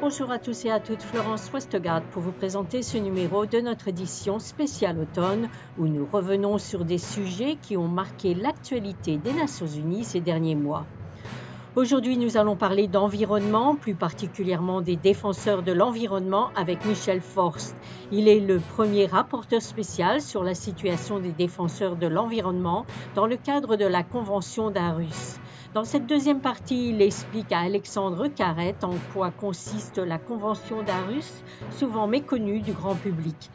Bonjour à tous et à toutes, Florence Westgard pour vous présenter ce numéro de notre édition spéciale automne où nous revenons sur des sujets qui ont marqué l'actualité des Nations Unies ces derniers mois. Aujourd'hui, nous allons parler d'environnement, plus particulièrement des défenseurs de l'environnement avec Michel Forst. Il est le premier rapporteur spécial sur la situation des défenseurs de l'environnement dans le cadre de la Convention d'Arus. Dans cette deuxième partie, il explique à Alexandre Carrette en quoi consiste la Convention d'Arus, souvent méconnue du grand public.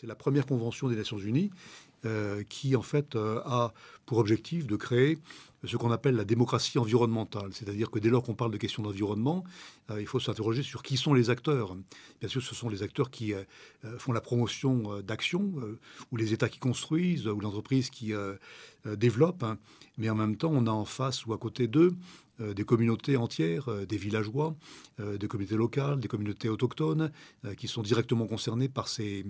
C'est la première convention des Nations Unies euh, qui, en fait, euh, a pour objectif de créer ce qu'on appelle la démocratie environnementale. C'est-à-dire que dès lors qu'on parle de questions d'environnement, euh, il faut s'interroger sur qui sont les acteurs. Bien sûr, ce sont les acteurs qui font la promotion d'actions, ou les États qui construisent, ou l'entreprise qui développe. Hein. Mais en même temps, on a en face ou à côté d'eux des communautés entières, euh, des villageois, euh, des communautés locales, des communautés autochtones qui sont directement concernées par, ces,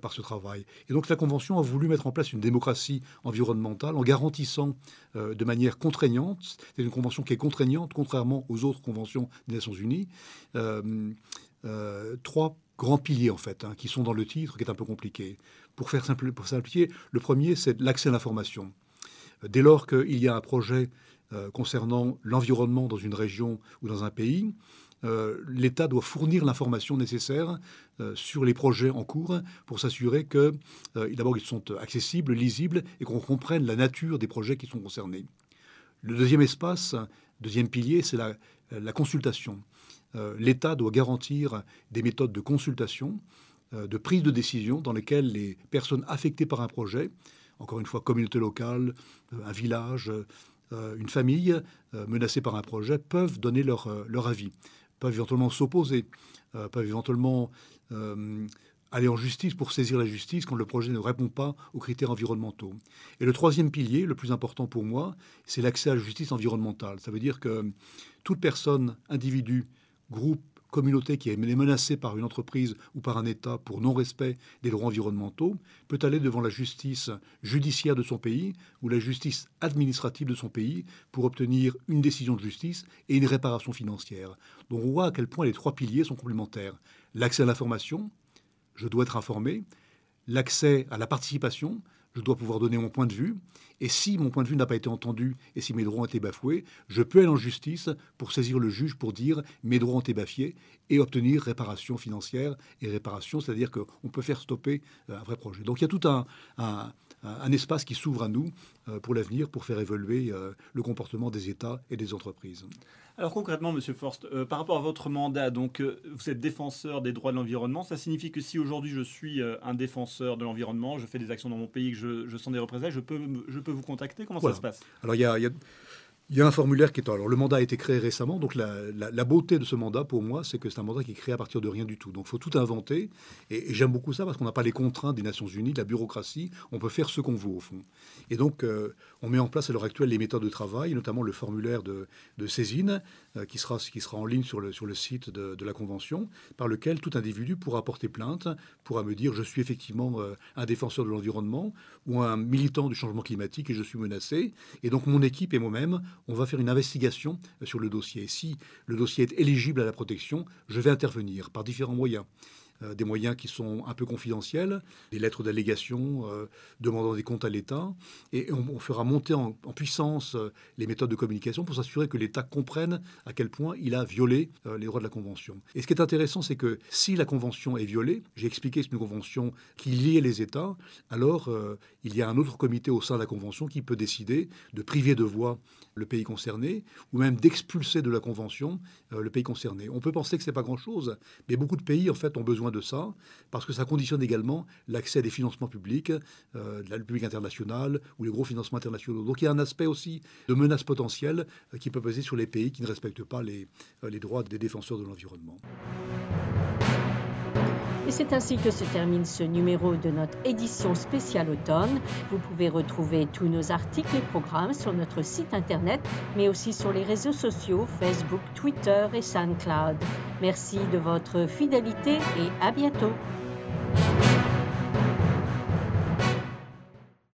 par ce travail. Et donc la Convention a voulu mettre en place une démocratie environnementale en garantissant de manière contraignante, c'est une convention qui est contraignante contrairement aux autres conventions des Nations Unies, trois grands piliers en fait, hein, qui sont dans le titre, qui est un peu compliqué. Pour faire simple, pour simplifier, le premier, c'est l'accès à l'information. Dès lors qu'il y a un projet euh, concernant l'environnement dans une région ou dans un pays, euh, l'État doit fournir l'information nécessaire euh, sur les projets en cours pour s'assurer que, d'abord, ils sont accessibles, lisibles et qu'on comprenne la nature des projets qui sont concernés. Le deuxième espace, deuxième pilier, c'est la, consultation. L'État doit garantir des méthodes de consultation, de prise de décision dans lesquelles les personnes affectées par un projet, encore une fois, communauté locale, un village, une famille euh, menacée par un projet peuvent donner leur, euh, leur avis, peuvent éventuellement s'opposer, peuvent éventuellement aller en justice pour saisir la justice quand le projet ne répond pas aux critères environnementaux. Et le troisième pilier, le plus important pour moi, c'est l'accès à la justice environnementale. Ça veut dire que toute personne, individu, groupe, communauté qui est menacée par une entreprise ou par un État pour non-respect des droits environnementaux peut aller devant la justice judiciaire de son pays ou la justice administrative de son pays pour obtenir une décision de justice et une réparation financière. Donc on voit à quel point les trois piliers sont complémentaires. L'accès à l'information, je dois être informé. L'accès à la participation, je dois pouvoir donner mon point de vue. Et si mon point de vue n'a pas été entendu et si mes droits ont été bafoués, je peux aller en justice pour saisir le juge pour dire mes droits ont été bafoués et obtenir réparation financière et réparation, c'est-à-dire qu'on peut faire stopper euh, un vrai projet. Donc il y a tout un, un, espace qui s'ouvre à nous euh, pour l'avenir, pour faire évoluer euh, le comportement des États et des entreprises. Alors concrètement, Monsieur Forst, euh, par rapport à votre mandat, donc vous êtes défenseur des droits de l'environnement. Ça signifie que si aujourd'hui je suis un défenseur de l'environnement, je fais des actions dans mon pays, que je, sens des représailles, je peux, je peux vous contacter? Comment ça se passe? Alors il y a il y a un formulaire qui est. Alors, le mandat a été créé récemment, donc la, beauté de ce mandat, pour moi, c'est que c'est un mandat qui est créé à partir de rien du tout. Donc, il faut tout inventer. Et, j'aime beaucoup ça parce qu'on n'a pas les contraintes des Nations Unies, de la bureaucratie. On peut faire ce qu'on veut, au fond. Et donc, euh, on met en place à l'heure actuelle les méthodes de travail, notamment le formulaire de, saisine, euh, qui, sera, qui sera en ligne sur le, sur le site de, la Convention, par lequel tout individu pourra porter plainte, pourra me dire je suis effectivement euh, un défenseur de l'environnement ou un militant du changement climatique et je suis menacé. Et donc, mon équipe et moi-même, on va faire une investigation sur le dossier. Si le dossier est éligible à la protection, je vais intervenir par différents moyens. Euh, des moyens qui sont un peu confidentiels, des lettres d'allégation euh, demandant des comptes à l'État, et on, fera monter en, puissance euh, les méthodes de communication pour s'assurer que l'État comprenne à quel point il a violé les droits de la Convention. Et ce qui est intéressant, c'est que si la Convention est violée, j'ai expliqué c'est une Convention qui liait les États, alors il y a un autre comité au sein de la Convention qui peut décider de priver de voix le pays concerné, ou même d'expulser de la Convention le pays concerné. On peut penser que ce n'est pas grand-chose, mais beaucoup de pays, en fait, ont besoin de ça, parce que ça conditionne également l'accès à des financements publics, euh, la publique internationale ou les gros financements internationaux. Donc il y a un aspect aussi de menace potentielle euh, qui peut peser sur les pays qui ne respectent pas les, euh, les droits des défenseurs de l'environnement. Et c'est ainsi que se termine ce numéro de notre édition spéciale automne. Vous pouvez retrouver tous nos articles et programmes sur notre site internet, mais aussi sur les réseaux sociaux Facebook, Twitter et SoundCloud. Merci de votre fidélité et à bientôt.